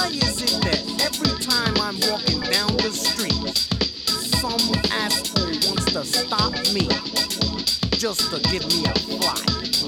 Why is it that every time I'm walking down the street, some asshole wants to stop me just to give me a fly?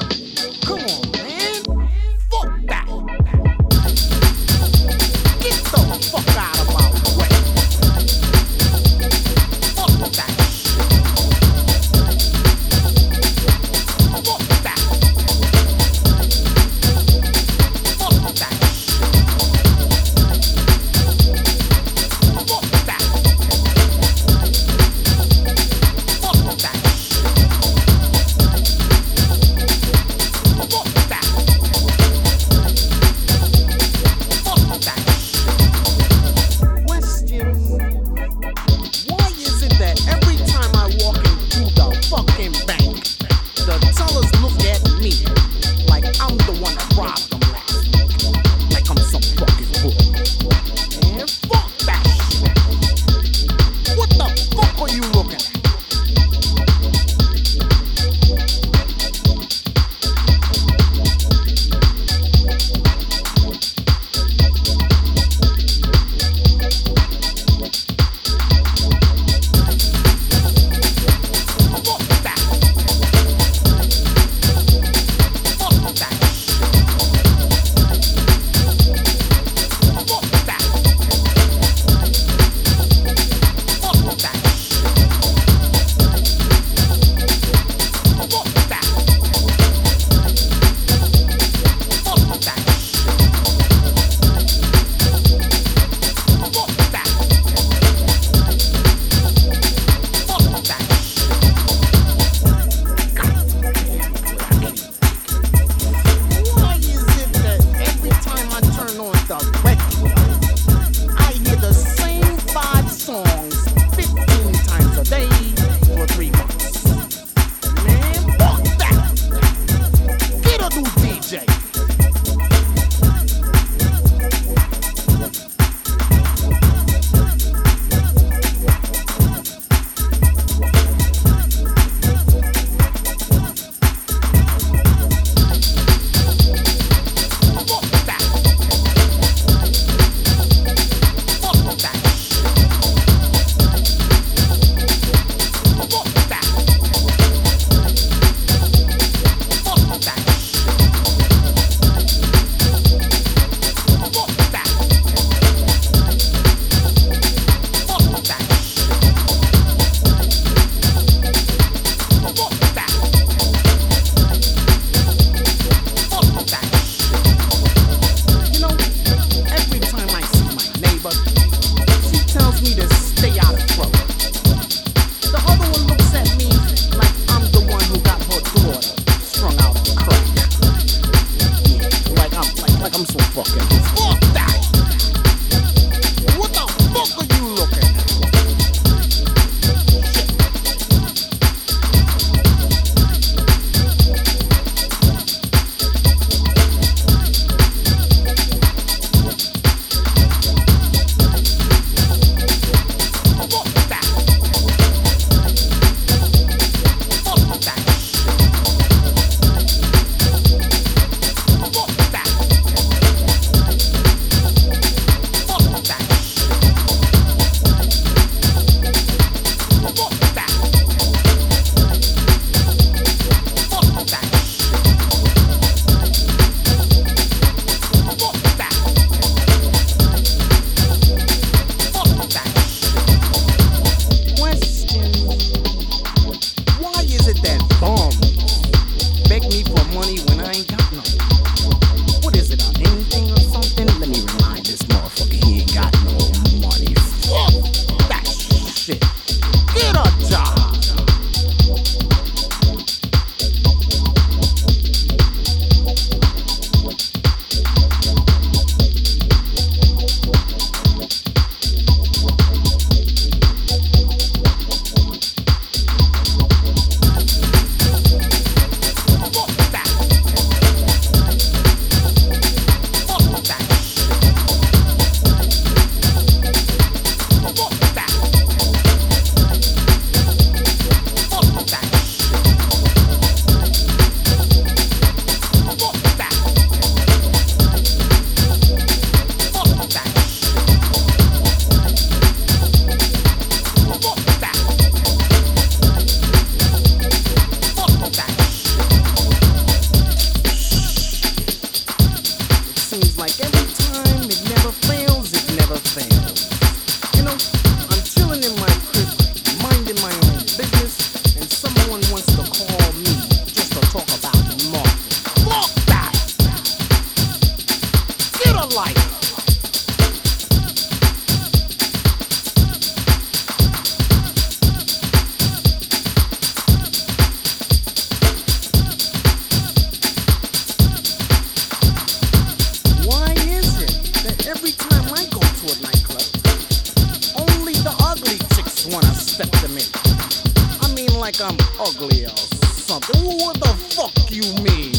I'm ugly or something. What the fuck you mean?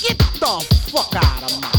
Get the fuck out of my